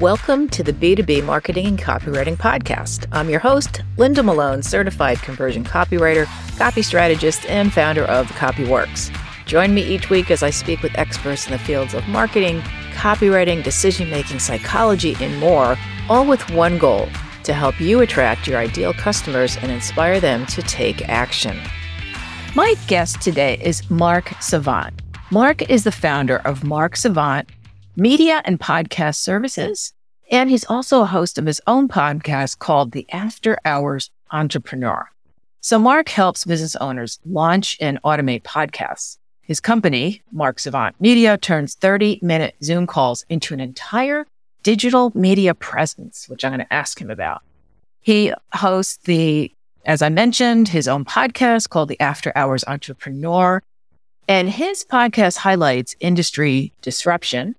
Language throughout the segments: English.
Welcome to the B2B Marketing and Copywriting Podcast. I'm your host, Linda Malone, certified conversion copywriter, copy strategist, and founder of Copyworx. Join me each week as I speak with experts in the fields of marketing, copywriting, decision making, psychology, and more, all with one goal to help you attract your ideal customers and inspire them to take action. My guest today is Mark Savant. Mark is the founder of Mark Savant media and podcast services. And he's also a host of his own podcast called The After Hours Entrepreneur. So Mark helps business owners launch and automate podcasts. His company, Mark Savant Media, turns 30 minute Zoom calls into an entire digital media presence, which I'm going to ask him about. He hosts the, as I mentioned, his own podcast called The After Hours Entrepreneur. And his podcast highlights industry disruption,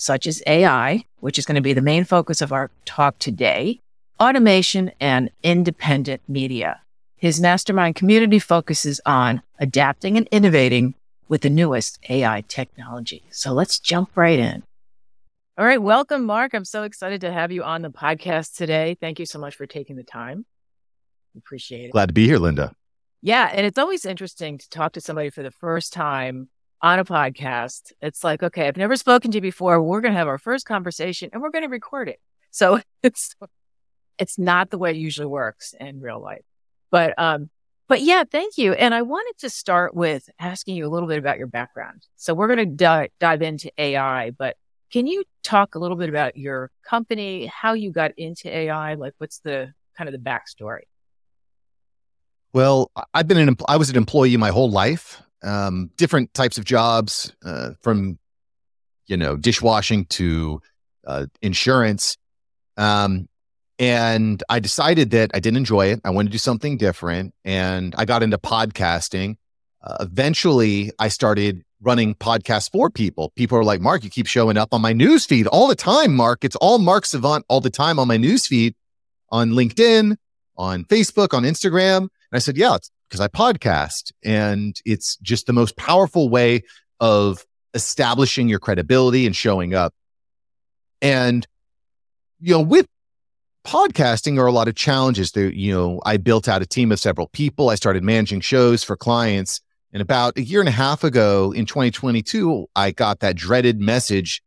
such as AI, which is going to be the main focus of our talk today, automation, and independent media. His mastermind community focuses on adapting and innovating with the newest AI technology. So let's jump right in. All right. Welcome, Mark. I'm so excited to have you on the podcast today. Thank you so much for taking the time. Appreciate it. Glad to be here, Linda. Yeah. And it's always interesting to talk to somebody for the first time on a podcast, it's like, okay, I've never spoken to you before. We're going to have our first conversation and we're going to record it. So it's, it's not the way it usually works in real life. But, um, but yeah, thank you. And I wanted to start with asking you a little bit about your background. So we're going to di- dive into AI, but can you talk a little bit about your company, how you got into AI? Like what's the kind of the backstory? Well, I've been an, I was an employee my whole life um, different types of jobs uh, from you know dishwashing to uh, insurance. Um, and i decided that i didn't enjoy it. I wanted to do something different and i got into podcasting. Uh, eventually i started running podcasts for people. People are like mark you keep showing up on my news feed all the time mark. It's all mark savant all the time on my news feed on linkedin on facebook on instagram. And i said yeah it's because I podcast and it's just the most powerful way of establishing your credibility and showing up. And, you know, with podcasting are a lot of challenges there. You know, I built out a team of several people. I started managing shows for clients. And about a year and a half ago in 2022, I got that dreaded message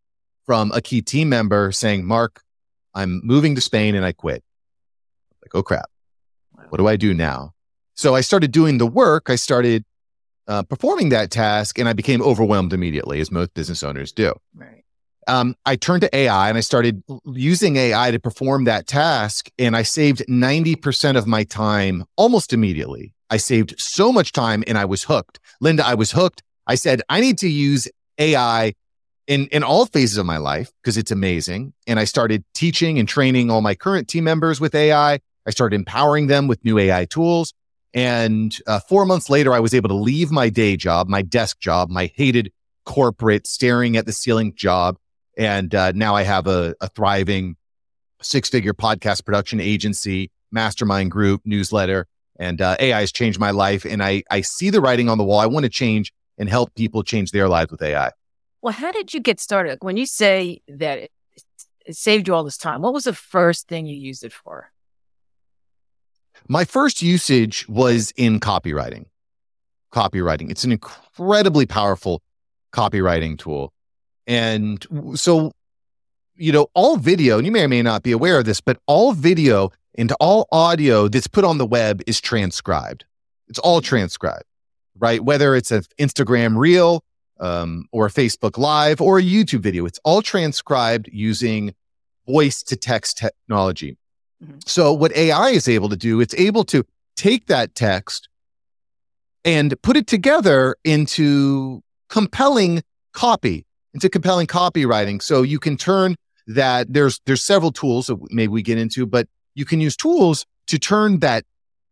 from a key team member saying, Mark, I'm moving to Spain and I quit. Like, oh crap. What do I do now? So I started doing the work. I started uh, performing that task and I became overwhelmed immediately, as most business owners do. Right. Um, I turned to AI and I started using AI to perform that task. And I saved 90% of my time almost immediately. I saved so much time and I was hooked. Linda, I was hooked. I said, I need to use AI in, in all phases of my life because it's amazing. And I started teaching and training all my current team members with AI. I started empowering them with new AI tools. And uh, four months later, I was able to leave my day job, my desk job, my hated corporate staring at the ceiling job. And uh, now I have a, a thriving six figure podcast production agency, mastermind group, newsletter. And uh, AI has changed my life. And I, I see the writing on the wall. I want to change and help people change their lives with AI. Well, how did you get started? When you say that it, it saved you all this time, what was the first thing you used it for? My first usage was in copywriting. Copywriting. It's an incredibly powerful copywriting tool. And so, you know, all video, and you may or may not be aware of this, but all video and all audio that's put on the web is transcribed. It's all transcribed, right? Whether it's an Instagram reel um, or a Facebook Live or a YouTube video, it's all transcribed using voice to text technology. Mm-hmm. So what AI is able to do, it's able to take that text and put it together into compelling copy, into compelling copywriting. So you can turn that there's there's several tools that maybe we get into, but you can use tools to turn that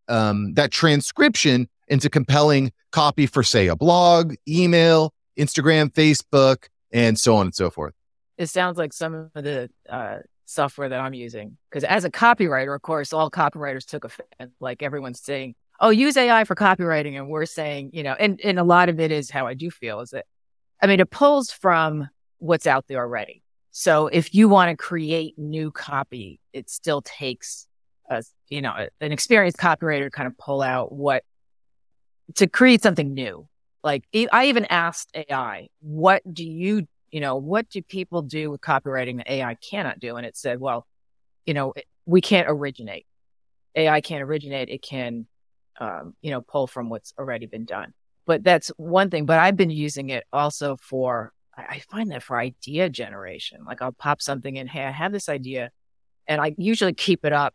um, that transcription into compelling copy for say a blog, email, Instagram, Facebook, and so on and so forth. It sounds like some of the uh, software that I'm using. Because as a copywriter, of course, all copywriters took offense. Like everyone's saying, oh, use AI for copywriting. And we're saying, you know, and, and a lot of it is how I do feel is that, I mean, it pulls from what's out there already. So if you want to create new copy, it still takes a, you know, an experienced copywriter to kind of pull out what to create something new. Like I even asked AI, what do you, you know, what do people do with copywriting that AI cannot do? And it said, well, you know, we can't originate. AI can't originate. It can, um, you know, pull from what's already been done. But that's one thing. But I've been using it also for, I find that for idea generation. Like I'll pop something in, hey, I have this idea, and I usually keep it up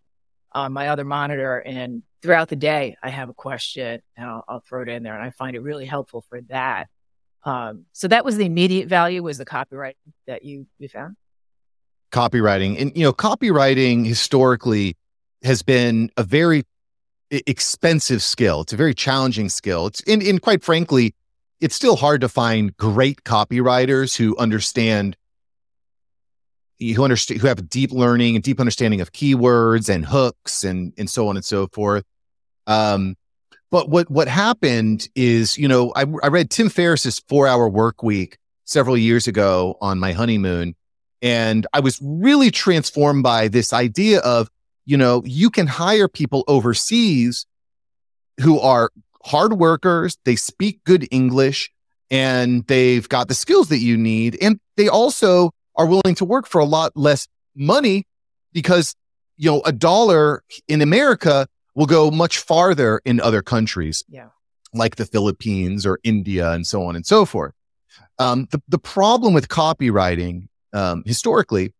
on my other monitor. And throughout the day, I have a question and I'll, I'll throw it in there. And I find it really helpful for that. Um, so that was the immediate value was the copyright that you, you found copywriting. And, you know, copywriting historically has been a very expensive skill. It's a very challenging skill. It's, and, and quite frankly, it's still hard to find great copywriters who understand who understand who have deep learning and deep understanding of keywords and hooks and and so on and so forth. Um, but what what happened is, you know, I, I read Tim Ferriss's Four Hour Work Week several years ago on my honeymoon, and I was really transformed by this idea of, you know, you can hire people overseas who are hard workers, they speak good English, and they've got the skills that you need. And they also are willing to work for a lot less money because, you know, a dollar in America will go much farther in other countries. Yeah. Like the Philippines or India and so on and so forth. Um, the, the problem with copywriting um, historically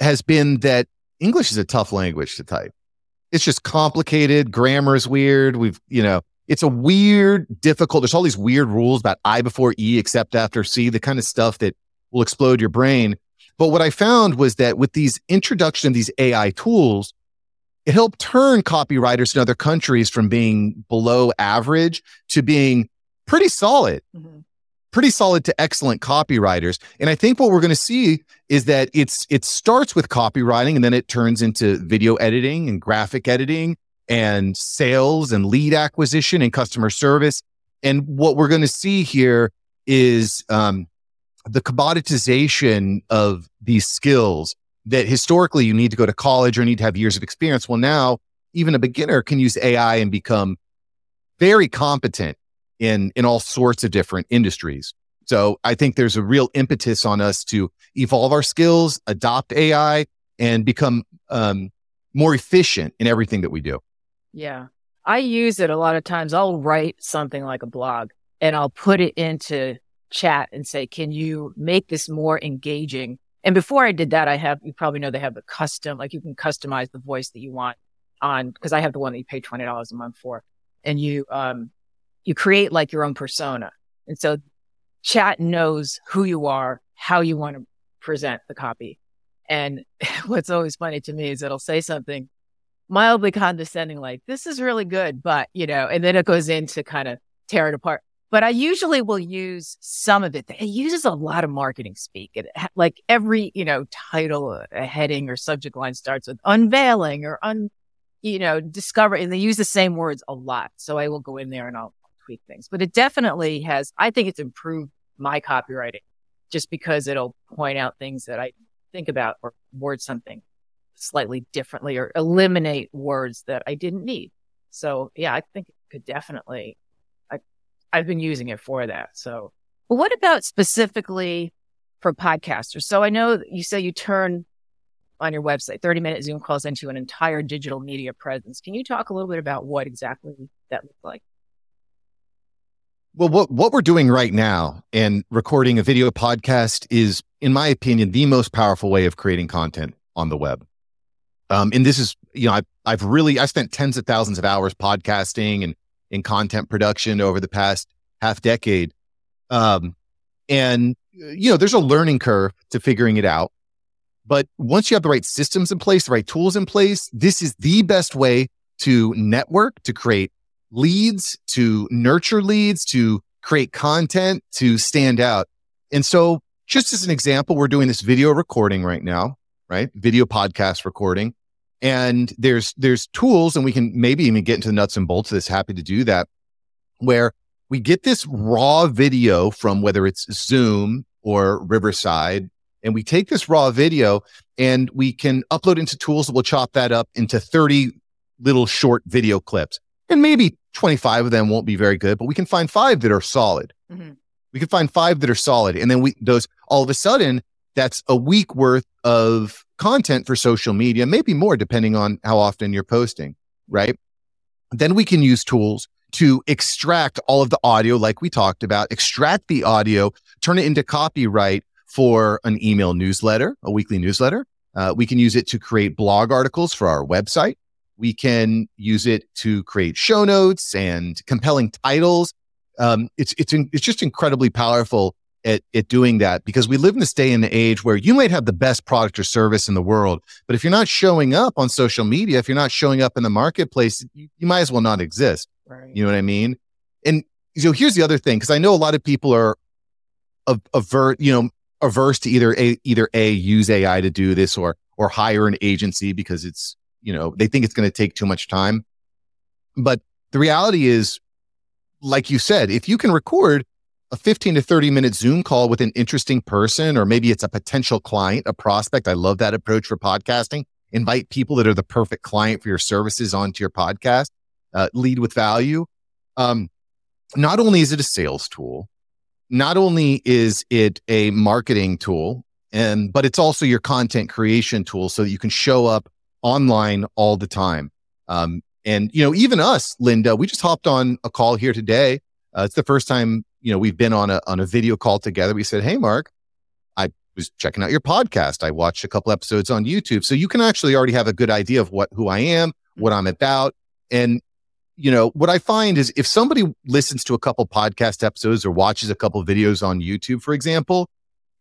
has been that English is a tough language to type. It's just complicated. Grammar is weird. We've, you know, it's a weird, difficult. There's all these weird rules about I before E, except after C, the kind of stuff that will explode your brain. But what I found was that with these introduction of these AI tools, it helped turn copywriters in other countries from being below average to being pretty solid. Mm-hmm pretty solid to excellent copywriters. And I think what we're going to see is that it's it starts with copywriting and then it turns into video editing and graphic editing and sales and lead acquisition and customer service. And what we're going to see here is um, the commoditization of these skills that historically you need to go to college or need to have years of experience. Well, now even a beginner can use AI and become very competent in in all sorts of different industries. So I think there's a real impetus on us to evolve our skills, adopt AI, and become um, more efficient in everything that we do. Yeah, I use it a lot of times. I'll write something like a blog and I'll put it into chat and say, "Can you make this more engaging?" And before I did that, I have you probably know they have the custom, like you can customize the voice that you want on because I have the one that you pay twenty dollars a month for, and you um you create like your own persona. And so chat knows who you are, how you want to present the copy. And what's always funny to me is it'll say something mildly condescending, like, this is really good, but, you know, and then it goes into kind of tear it apart. But I usually will use some of it. It uses a lot of marketing speak. It, like every, you know, title, uh, a heading or subject line starts with unveiling or un, you know, discover, and they use the same words a lot. So I will go in there and I'll tweak things, but it definitely has, I think it's improved my copywriting just because it'll point out things that I think about or word something slightly differently or eliminate words that I didn't need. So yeah, I think it could definitely, I've been using it for that. So, but what about specifically for podcasters? So I know you say you turn on your website 30 minute Zoom calls into an entire digital media presence. Can you talk a little bit about what exactly that looks like? Well, what, what we're doing right now and recording a video podcast is, in my opinion, the most powerful way of creating content on the web. Um, and this is, you know, I've, I've really, I spent tens of thousands of hours podcasting and in content production over the past half decade. Um, and, you know, there's a learning curve to figuring it out. But once you have the right systems in place, the right tools in place, this is the best way to network, to create leads, to nurture leads, to create content, to stand out. And so, just as an example, we're doing this video recording right now, right? Video podcast recording. And there's there's tools, and we can maybe even get into the nuts and bolts of this. Happy to do that, where we get this raw video from whether it's Zoom or Riverside, And we take this raw video and we can upload into tools that will chop that up into 30 little short video clips. And maybe 25 of them won't be very good, but we can find five that are solid. Mm-hmm. We can find five that are solid. And then we, those, all of a sudden, that's a week worth of content for social media, maybe more depending on how often you're posting, right? Then we can use tools to extract all of the audio, like we talked about, extract the audio, turn it into copyright for an email newsletter, a weekly newsletter. Uh, we can use it to create blog articles for our website. We can use it to create show notes and compelling titles. Um, it's it's it's just incredibly powerful at, at doing that because we live in this day and age where you might have the best product or service in the world, but if you're not showing up on social media, if you're not showing up in the marketplace, you, you might as well not exist. Right. You know what I mean? And so here's the other thing, because I know a lot of people are avert, you know, averse to either a either a use AI to do this or or hire an agency because it's you know they think it's going to take too much time. But the reality is, like you said, if you can record a 15 to 30 minute Zoom call with an interesting person, or maybe it's a potential client, a prospect. I love that approach for podcasting. Invite people that are the perfect client for your services onto your podcast. Uh, lead with value. Um, not only is it a sales tool, not only is it a marketing tool, and but it's also your content creation tool, so that you can show up online all the time. Um, and you know, even us, Linda, we just hopped on a call here today. Uh, it's the first time you know, we've been on a on a video call together. We said, "Hey, Mark, I was checking out your podcast. I watched a couple episodes on YouTube, so you can actually already have a good idea of what who I am, what I'm about." And you know, what I find is if somebody listens to a couple podcast episodes or watches a couple videos on YouTube, for example,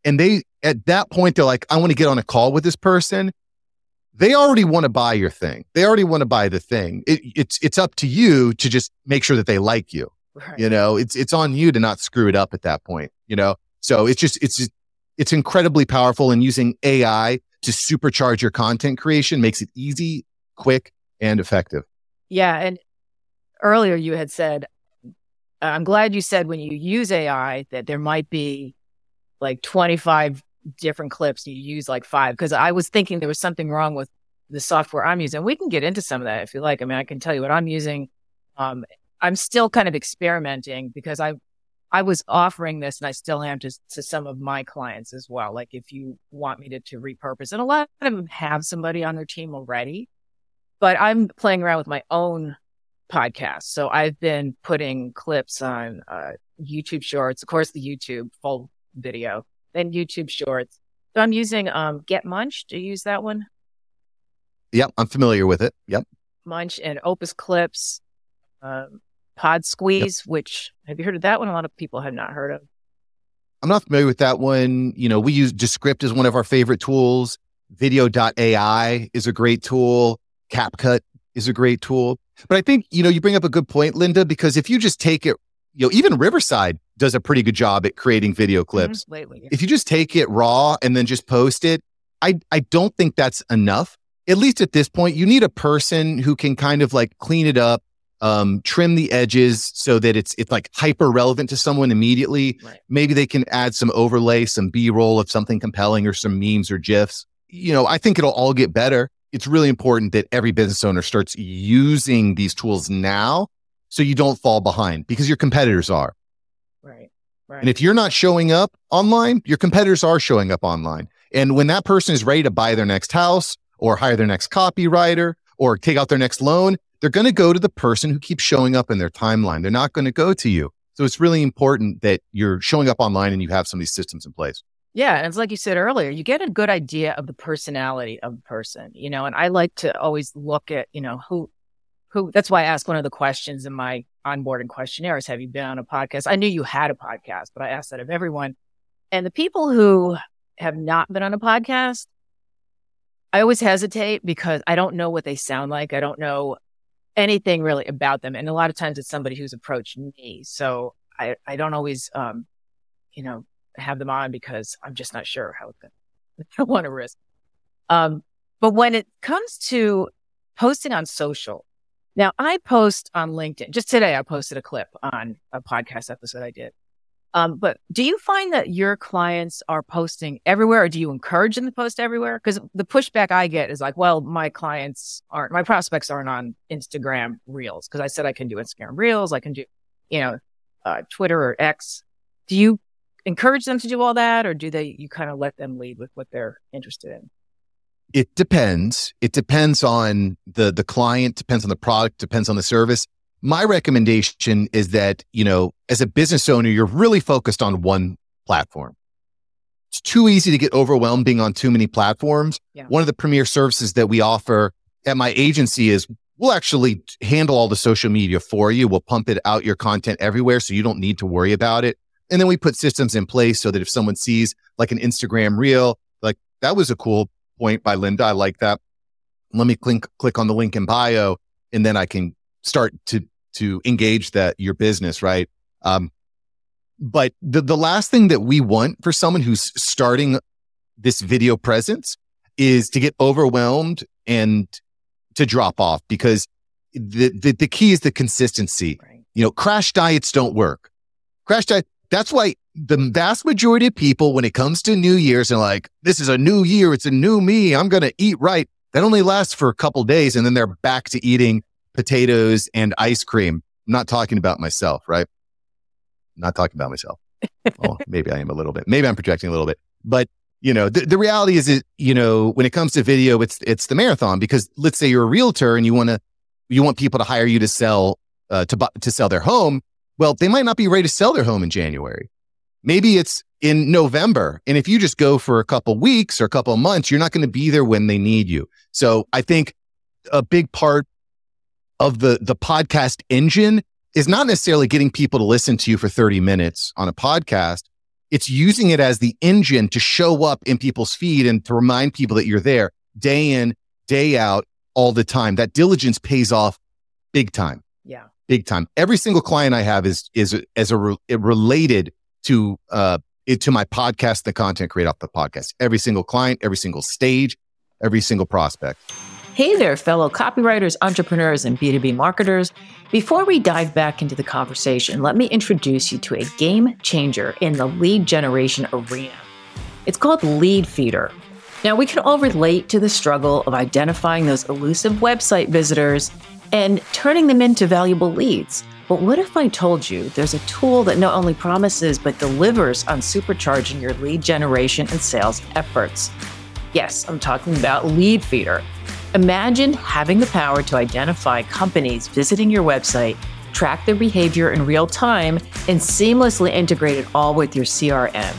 and they at that point they're like, "I want to get on a call with this person." They already want to buy your thing. They already want to buy the thing. It, it's it's up to you to just make sure that they like you Right. You know, it's it's on you to not screw it up at that point. You know, so it's just it's it's incredibly powerful, and using AI to supercharge your content creation makes it easy, quick, and effective. Yeah, and earlier you had said, I'm glad you said when you use AI that there might be like 25 different clips. You use like five because I was thinking there was something wrong with the software I'm using. We can get into some of that if you like. I mean, I can tell you what I'm using. Um, I'm still kind of experimenting because I I was offering this and I still am to, to some of my clients as well. Like if you want me to, to repurpose and a lot of them have somebody on their team already, but I'm playing around with my own podcast. So I've been putting clips on uh, YouTube shorts, of course, the YouTube full video, then YouTube shorts. So I'm using um, Get Munch. Do you use that one? Yep, I'm familiar with it. Yep. Munch and Opus Clips. Um, Podsqueeze, yep. which have you heard of that one? A lot of people have not heard of. I'm not familiar with that one. You know, we use Descript as one of our favorite tools. Vidyo.ai is a great tool. CapCut is a great tool. But I think, you know, you bring up a good point, Linda, because if you just take it, you know, even Riverside does a pretty good job at creating video mm-hmm. clips. Mm-hmm. Lately, yeah. If you just take it raw and then just post it, I, I don't think that's enough. At least at this point, you need a person who can kind of like clean it up, um, trim the edges so that it's it's like hyper relevant to someone immediately. Right. Maybe they can add some overlay, some B roll of something compelling or some memes or gifs. You know, I think it'll all get better. It's really important that every business owner starts using these tools now so you don't fall behind because your competitors are. Right. Right. And if you're not showing up online, your competitors are showing up online. And when that person is ready to buy their next house or hire their next copywriter or take out their next loan, they're going to go to the person who keeps showing up in their timeline. They're not going to go to you. So it's really important that you're showing up online and you have some of these systems in place. Yeah. And it's like you said earlier, you get a good idea of the personality of the person, you know, and I like to always look at, you know, who, who, that's why I ask one of the questions in my onboarding questionnaire is, have you been on a podcast? I knew you had a podcast, but I asked that of everyone. And the people who have not been on a podcast, I always hesitate because I don't know what they sound like. I don't know anything really about them. And a lot of times it's somebody who's approached me. So I, I don't always, um, you know, have them on because I'm just not sure how it's going to, I don't want to risk. Um, but when it comes to posting on social, now I post on LinkedIn. Just today, I posted a clip on a podcast episode I did. Um, but do you find that your clients are posting everywhere or do you encourage them to post everywhere? Because the pushback I get is like, well, my clients aren't, my prospects aren't on Instagram reels because I said I can do Instagram reels. I can do, you know, uh, Twitter or X. Do you encourage them to do all that or do they, you kind of let them lead with what they're interested in? It depends. It depends on the, the client, depends on the product, depends on the service my recommendation is that, you know, as a business owner, you're really focused on one platform. It's too easy to get overwhelmed being on too many platforms. Yeah. One of the premier services that we offer at my agency is we'll actually handle all the social media for you. We'll pump it out your content everywhere so you don't need to worry about it. And then we put systems in place so that if someone sees like an Instagram reel, like that was a cool point by Linda. I like that. Let me click click on the link in bio and then I can start to to engage that your business, right? Um, but the the last thing that we want for someone who's starting this video presence is to get overwhelmed and to drop off because the the, the key is the consistency. Right. You know, crash diets don't work. Crash diet. That's why the vast majority of people, when it comes to New Year's, are like, "This is a new year. It's a new me. I'm going to eat right." That only lasts for a couple days, and then they're back to eating potatoes, and ice cream. I'm not talking about myself, right? I'm not talking about myself. well, maybe I am a little bit. Maybe I'm projecting a little bit. But you know, the, the reality is, it, you know, when it comes to video, it's it's the marathon because let's say you're a realtor and you want to you want people to hire you to sell uh, to to sell their home. Well, they might not be ready to sell their home in January. Maybe it's in November. And if you just go for a couple weeks or a couple months, you're not going to be there when they need you. So I think a big part of the the podcast engine is not necessarily getting people to listen to you for 30 minutes on a podcast. It's using it as the engine to show up in people's feed and to remind people that you're there day in, day out, all the time. That diligence pays off big time. Yeah. Big time. Every single client I have is is as a re- related to uh it, to my podcast, the content create off the podcast. Every single client, every single stage, every single prospect. Hey there, fellow copywriters, entrepreneurs, and B2B marketers. Before we dive back into the conversation, let me introduce you to a game changer in the lead generation arena. It's called Leadfeeder. Now, we can all relate to the struggle of identifying those elusive website visitors and turning them into valuable leads. But what if I told you there's a tool that not only promises but delivers on supercharging your lead generation and sales efforts? Yes, I'm talking about Leadfeeder. Imagine having the power to identify companies visiting your website, track their behavior in real time, and seamlessly integrate it all with your CRM.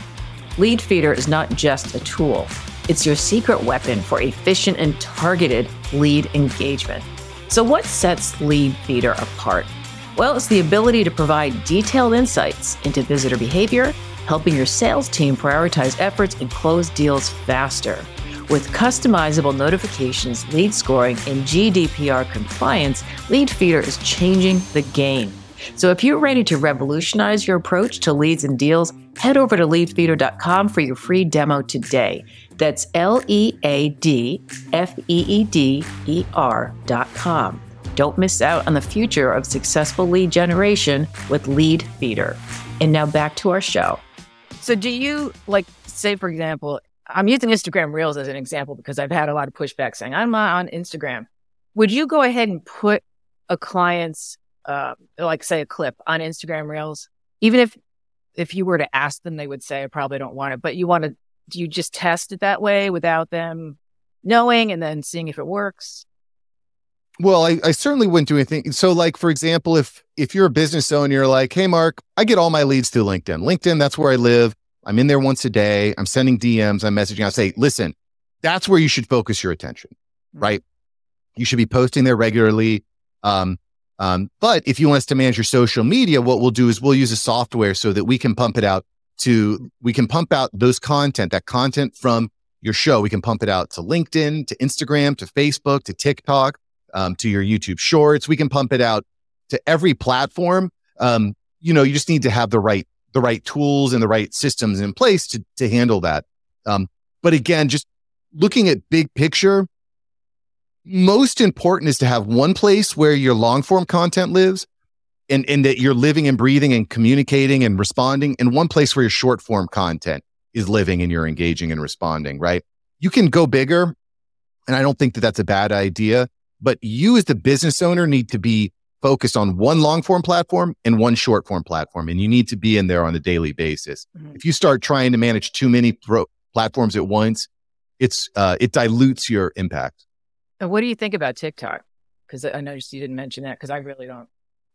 Leadfeeder is not just a tool, it's your secret weapon for efficient and targeted lead engagement. So, what sets Lead Feeder apart? Well, it's the ability to provide detailed insights into visitor behavior, helping your sales team prioritize efforts and close deals faster. With customizable notifications, lead scoring, and GDPR compliance, Leadfeeder is changing the game. So if you're ready to revolutionize your approach to leads and deals, head over to leadfeeder.com for your free demo today. That's L E A D F E E D E R.com. Don't miss out on the future of successful lead generation with Lead Feeder. And now back to our show. So, do you like, say, for example, I'm using Instagram Reels as an example because I've had a lot of pushback saying I'm not on Instagram. Would you go ahead and put a client's, uh, like say a clip on Instagram Reels, even if if you were to ask them, they would say I probably don't want it. But you want to? Do you just test it that way without them knowing and then seeing if it works? Well, I, I certainly wouldn't do anything. So, like for example, if if you're a business owner, you're like, hey, Mark, I get all my leads through LinkedIn. LinkedIn, that's where I live. I'm in there once a day. I'm sending DMs. I'm messaging. I say, listen, that's where you should focus your attention, mm-hmm. right? You should be posting there regularly. Um, um, but if you want us to manage your social media, what we'll do is we'll use a software so that we can pump it out to, we can pump out those content, that content from your show. We can pump it out to LinkedIn, to Instagram, to Facebook, to TikTok, um, to your YouTube shorts. We can pump it out to every platform. Um, you know, you just need to have the right the right tools and the right systems in place to, to handle that. Um, but again, just looking at big picture, most important is to have one place where your long form content lives and, and that you're living and breathing and communicating and responding and one place where your short form content is living and you're engaging and responding, right? You can go bigger. And I don't think that that's a bad idea, but you as the business owner need to be focused on one long form platform and one short form platform. And you need to be in there on a daily basis. Mm-hmm. If you start trying to manage too many pro- platforms at once, it's, uh, it dilutes your impact. And what do you think about TikTok? Because I noticed you didn't mention that because I really don't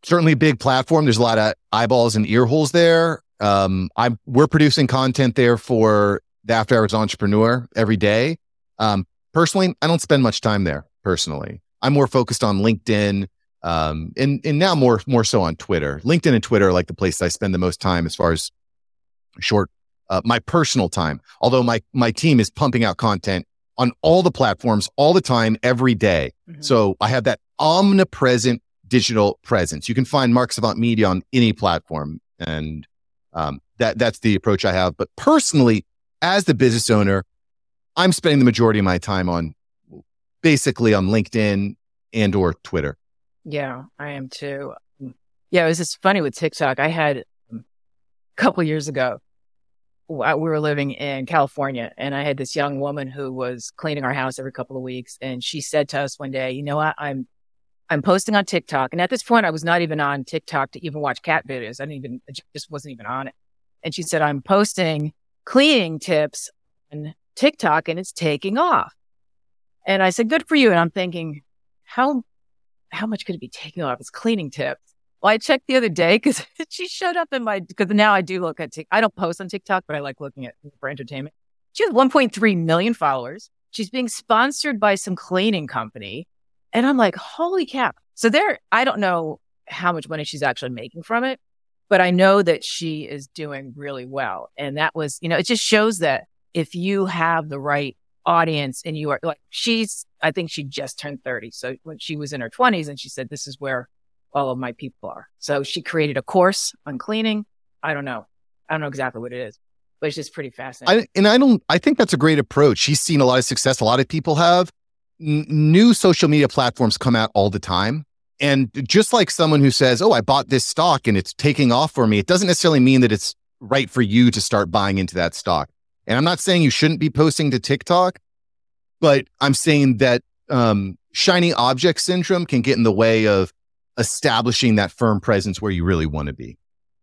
certainly a big platform. There's a lot of eyeballs and ear holes there. Um, I'm we're producing content there for the After Hours Entrepreneur every day. Um, personally, I don't spend much time there. Personally, I'm more focused on LinkedIn, um, and and now more more so on Twitter. LinkedIn and Twitter are like the place I spend the most time as far as short uh, my personal time. Although my my team is pumping out content on all the platforms all the time every day. Mm-hmm. So I have that omnipresent digital presence. You can find Mark Savant Media on any platform, and um, that that's the approach I have. But personally, as the business owner, I'm spending the majority of my time on basically on LinkedIn and or Twitter. Yeah, I am too. Yeah, it was just funny with TikTok. I had um, a couple years ago, we were living in California, and I had this young woman who was cleaning our house every couple of weeks, and she said to us one day, "You know what? I'm I'm posting on TikTok. And at this point, I was not even on TikTok to even watch cat videos. I didn't even, I just wasn't even on it. And she said, I'm posting cleaning tips on TikTok and it's taking off. And I said, good for you. And I'm thinking, how, how much could it be taking off? It's cleaning tips. Well, I checked the other day because she showed up in my, because now I do look at. I don't post on TikTok, but I like looking at for entertainment. She has 1.3 million followers. She's being sponsored by some cleaning company. And I'm like, holy cap. So there, I don't know how much money she's actually making from it, but I know that she is doing really well. And that was, you know, it just shows that if you have the right audience and you are like, she's, I think she just turned 30. So when she was in her 20s and she said, this is where all of my people are. So she created a course on cleaning. I don't know. I don't know exactly what it is, but it's just pretty fascinating. I, and I don't, I think that's a great approach. She's seen a lot of success. A lot of people have n- new social media platforms come out all the time. And just like someone who says, Oh, I bought this stock and it's taking off for me, it doesn't necessarily mean that it's right for you to start buying into that stock. And I'm not saying you shouldn't be posting to TikTok, but I'm saying that um, shiny object syndrome can get in the way of establishing that firm presence where you really want to be.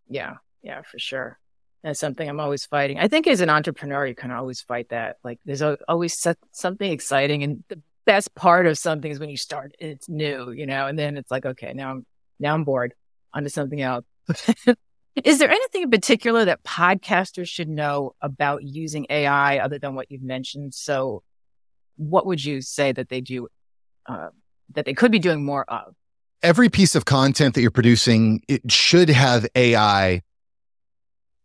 Yeah, yeah, for sure. That's something I'm always fighting. I think as an entrepreneur, you can always fight that. Like there's always something exciting, and the best part of something is when you start it's new, you know, and then it's like, okay, now I'm now I'm bored. Onto something else. is there anything in particular that podcasters should know about using AI other than what you've mentioned? So, what would you say that they do uh, that they could be doing more of? Every piece of content that you're producing, it should have AI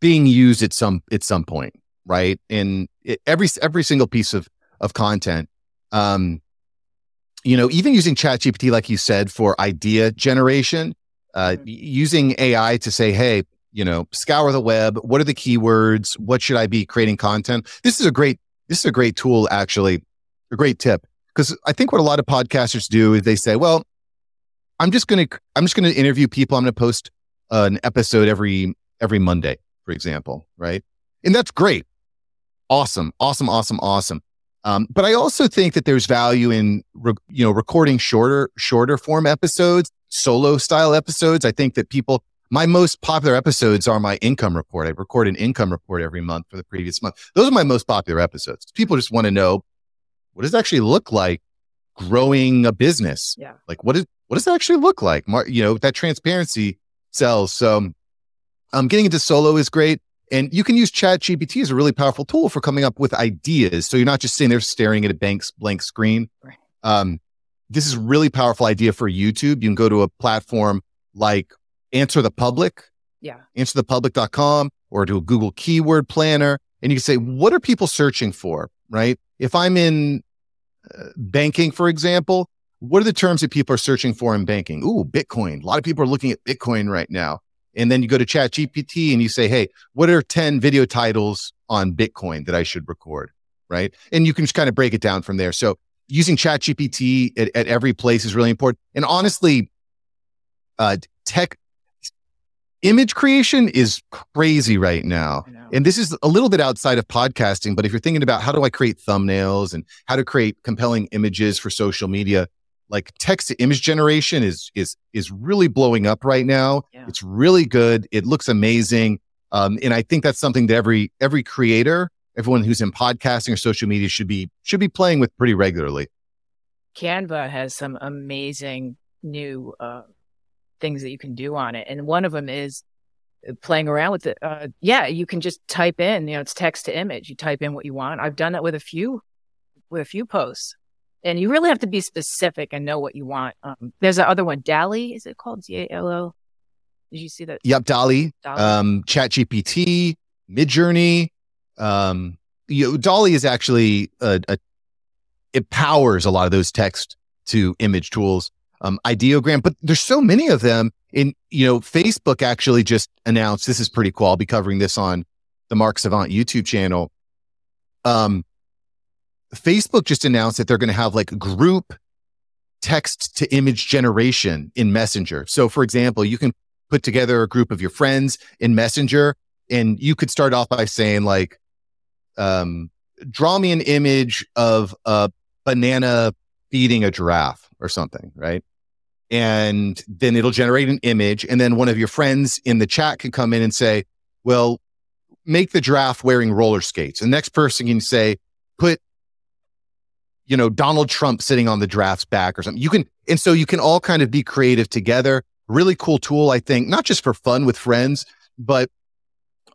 being used at some at some point, right? In every every single piece of of content, um, you know, even using ChatGPT, like you said, for idea generation, uh, mm-hmm. using AI to say, hey, you know, scour the web. What are the keywords? What should I be creating content? This is a great, this is a great tool, actually, a great tip. Because I think what a lot of podcasters do is they say, well, I'm just going to, I'm just going to interview people. I'm going to post an episode every, every Monday, for example. Right. And that's great. Awesome. Awesome. Awesome. Awesome. Um, but I also think that there's value in re- you know recording shorter shorter form episodes, solo style episodes. I think that people my most popular episodes are my income report. I record an income report every month for the previous month. Those are my most popular episodes. People just want to know what does it actually look like growing a business? Yeah. Like what is what does it actually look like? You know, that transparency sells. So um getting into solo is great. And you can use Chat GPT as a really powerful tool for coming up with ideas. So you're not just sitting there staring at a blank, blank screen. Right. Um, this is a really powerful idea for YouTube. You can go to a platform like Answer the Public. Yeah. Answerthepublic.com or do a Google keyword planner. And you can say, what are people searching for? Right. If I'm in uh, banking, for example, what are the terms that people are searching for in banking? Ooh, Bitcoin. A lot of people are looking at Bitcoin right now. And then you go to Chat GPT and you say, hey, what are 10 video titles on Bitcoin that I should record? Right. And you can just kind of break it down from there. So using Chat GPT at, at every place is really important. And honestly, uh, tech image creation is crazy right now. And this is a little bit outside of podcasting, but if you're thinking about how do I create thumbnails and how to create compelling images for social media, like text to image generation is is is really blowing up right now. Yeah. It's really good. It looks amazing. Um, and I think that's something that every every creator, everyone who's in podcasting or social media should be should be playing with pretty regularly. Canva has some amazing new uh, things that you can do on it, and one of them is uh, playing around with it. Uh, yeah, you can just type in, you know, it's text to image. You type in what you want. I've done that with a few with a few posts and you really have to be specific and know what you want. Um, there's the other one, DALL-E. Is it called D A L O? Did you see that? Yep, DALL-E. DALL-E. Um, Chat GPT, Midjourney. Um, you know, DALL-E is actually a, a, it powers a lot of those text to image tools. Um, Ideogram, but there's so many of them. In you know, Facebook actually just announced this is pretty cool. I'll be covering this on the Mark Savant YouTube channel. Um, Facebook just announced that they're going to have like group text to image generation in Messenger. So, for example, you can put together a group of your friends in Messenger, and you could start off by saying, like, um, draw me an image of a banana feeding a giraffe or something, right? And then it'll generate an image. And then one of your friends in the chat can come in and say, well, make the giraffe wearing roller skates. The next person can say, put you know, Donald Trump sitting on the draft's back or something. You can, and so you can all kind of be creative together. Really cool tool, I think, not just for fun with friends, but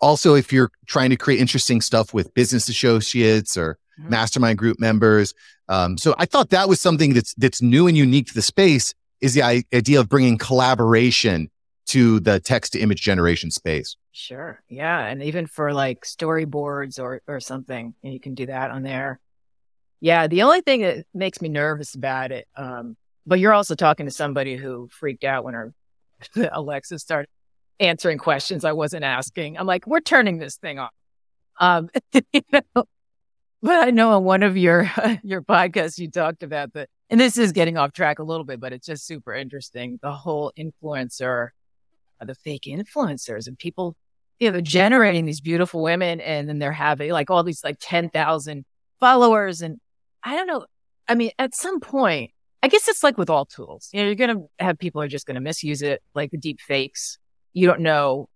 also if you're trying to create interesting stuff with business associates or mm-hmm. mastermind group members. Um, so I thought that was something that's that's new and unique to the space is the idea of bringing collaboration to the text to image generation space. Sure. Yeah. And even for like storyboards or, or something, you can do that on there. Yeah, the only thing that makes me nervous about it, um, but you're also talking to somebody who freaked out when her Alexa started answering questions I wasn't asking. I'm like, we're turning this thing off. Um, you know, but I know on one of your your podcasts you talked about the, and this is getting off track a little bit, but it's just super interesting. The whole influencer, uh, the fake influencers, and people, you know, they're generating these beautiful women, and then they're having like all these like ten thousand followers, and I don't know. I mean, at some point, I guess it's like with all tools. You know, you're to have people are just to misuse it, like the deep fakes. You don't know.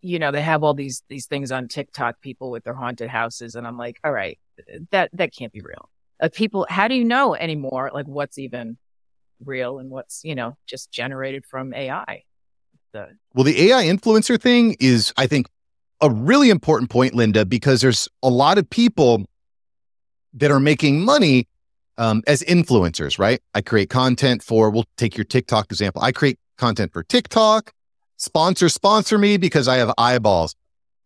You know, they have all these these things on TikTok, people with their haunted houses, and I'm like, all right, that that can't be real. Uh, people, how do you know anymore? Like, what's even real and what's you know just generated from AI? The- well, the AI influencer thing is, I think, a really important point, Linda, because there's a lot of people that are making money um, as influencers, right? I create content for, we'll take your TikTok example. I create content for TikTok. Sponsor, sponsor me because I have eyeballs.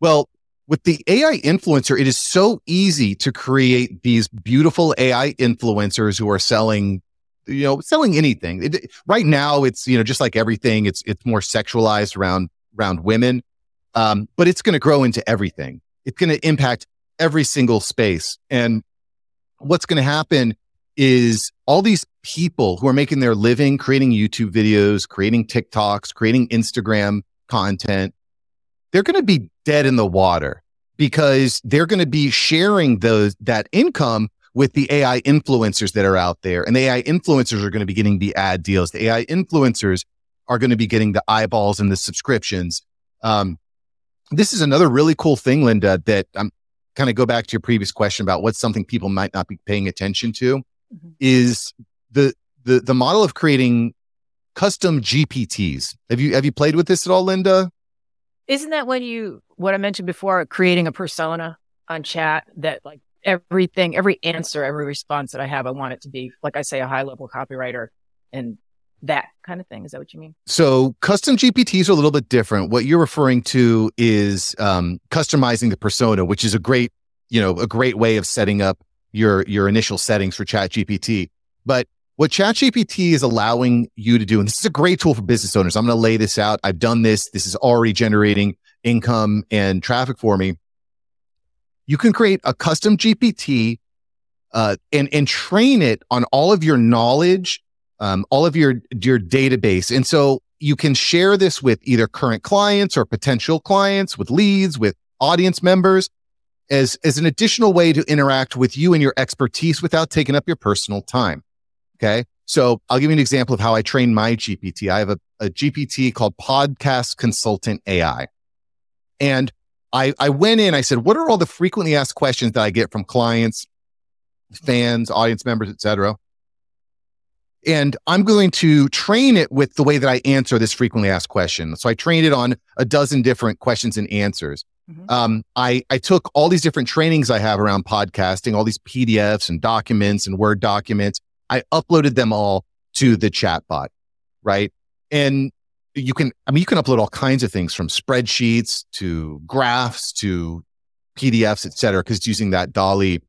Well, with the AI influencer, it is so easy to create these beautiful AI influencers who are selling, you know, selling anything. It, right now, it's you know just like everything, it's it's more sexualized around around women, um, but it's going to grow into everything. It's going to impact every single space, and what's going to happen is all these people who are making their living creating YouTube videos, creating TikToks, creating Instagram content, they're going to be dead in the water because they're going to be sharing those that income with the AI influencers that are out there. And the AI influencers are going to be getting the ad deals. The AI influencers are going to be getting the eyeballs and the subscriptions. Um, this is another really cool thing, Linda, that I'm kind of go back to your previous question about what's something people might not be paying attention to mm-hmm. is the the the model of creating custom GPTs. Have you have you played with this at all, Linda? Isn't that when you what I mentioned before, creating a persona on chat that like everything, every answer, every response that I have, I want it to be like I say, a high level copywriter and that kind of thing. Is that what you mean? So custom GPTs are a little bit different. What you're referring to is um, customizing the persona, which is a great, you know, a great way of setting up your your initial settings for Chat GPT. But what Chat GPT is allowing you to do, and this is a great tool for business owners. I'm going to lay this out. I've done this. This is already generating income and traffic for me. You can create a custom GPT uh, and and train it on all of your knowledge um, all of your your database. And so you can share this with either current clients or potential clients, with leads, with audience members as, as an additional way to interact with you and your expertise without taking up your personal time. Okay. So I'll give you an example of how I train my GPT. I have a, a GPT called Podcast Consultant AI. And I, I went in, I said, what are all the frequently asked questions that I get from clients, fans, audience members, etc. And I'm going to train it with the way that I answer this frequently asked question. So I trained it on a dozen different questions and answers. Mm-hmm. Um, I, I took all these different trainings I have around podcasting, all these PDFs and documents and Word documents. I uploaded them all to the chatbot, right? And you can, I mean, you can upload all kinds of things from spreadsheets to graphs to PDFs, et cetera, because it's using that DALL-E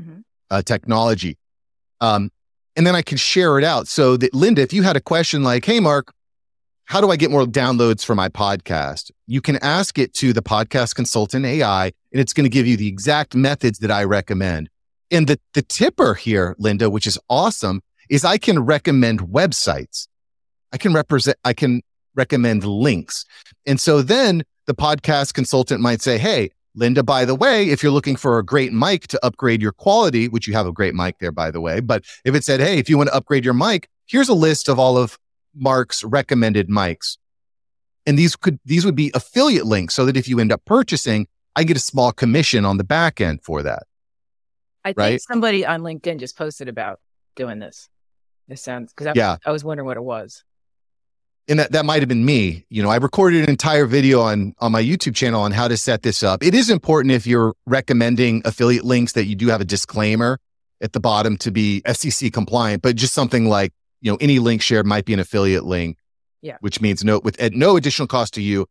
mm-hmm. uh, technology. Um, and then I can share it out so that Linda, if you had a question like, Hey, Mark, how do I get more downloads for my podcast? You can ask it to the podcast consultant AI, and it's going to give you the exact methods that I recommend. And the, the tipper here, Linda, which is awesome, is I can recommend websites. I can represent, I can recommend links. And so then the podcast consultant might say, Hey, Linda, by the way, if you're looking for a great mic to upgrade your quality, which you have a great mic there, by the way, but if it said, Hey, if you want to upgrade your mic, here's a list of all of Mark's recommended mics. And these could, these would be affiliate links so that if you end up purchasing, I get a small commission on the back end for that. I think right? somebody on LinkedIn just posted about doing this. This sounds, because I, yeah. I was wondering what it was and that, that might have been me. You know, I recorded an entire video on on my YouTube channel on how to set this up. It is important if you're recommending affiliate links that you do have a disclaimer at the bottom to be FCC compliant, but just something like, you know, any link shared might be an affiliate link. Yeah. Which means no with at no additional cost to you,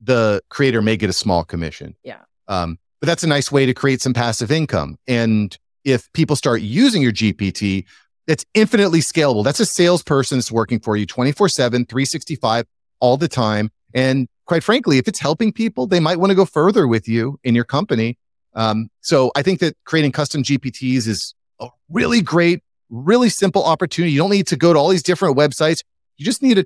the creator may get a small commission. Yeah. Um, but that's a nice way to create some passive income. And if people start using your GPT, that's infinitely scalable. That's a salesperson that's working for you 24 7, 365 all the time. And quite frankly, if it's helping people, they might want to go further with you in your company. Um, so I think that creating custom GPTs is a really great, really simple opportunity. You don't need to go to all these different websites. You just need a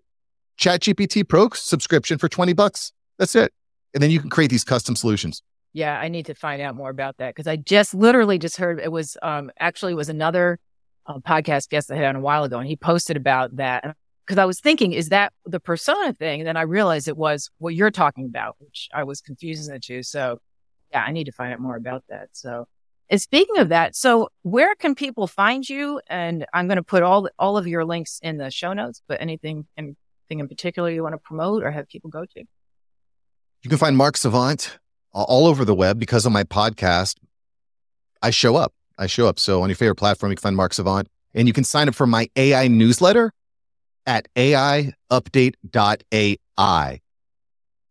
chat GPT pro subscription for 20 bucks. That's it. And then you can create these custom solutions. Yeah, I need to find out more about that because I just literally just heard it was um actually was another a podcast guest I had on a while ago, and he posted about that. Because I was thinking, is that the persona thing? And then I realized it was what you're talking about, which I was confusing the two. So, yeah, I need to find out more about that. So, and speaking of that, so where can people find you? And I'm going to put all all of your links in the show notes. But anything, anything in particular you want to promote or have people go to? You can find Mark Savant all over the web because of my podcast. I show up. I show up. So on your favorite platform, you can find Mark Savant and you can sign up for my AI newsletter at aiupdate.ai.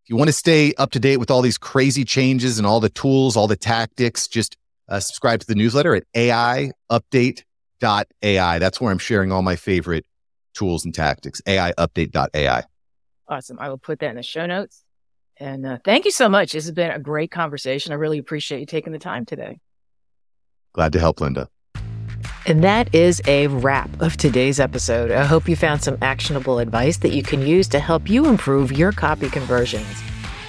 If you want to stay up to date with all these crazy changes and all the tools, all the tactics, just uh, subscribe to the newsletter at aiupdate.ai. That's where I'm sharing all my favorite tools and tactics. aiupdate.ai. Awesome. I will put that in the show notes. And uh, thank you so much. This has been a great conversation. I really appreciate you taking the time today. Glad to help, Linda. And that is a wrap of today's episode. I hope you found some actionable advice that you can use to help you improve your copy conversions.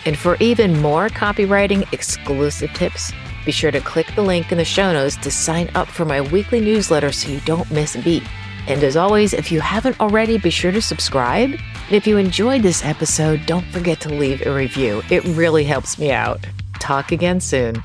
And for even more copywriting exclusive tips, be sure to click the link in the show notes to sign up for my weekly newsletter so you don't miss a beat. And as always, if you haven't already, be sure to subscribe. And if you enjoyed this episode, don't forget to leave a review. It really helps me out. Talk again soon.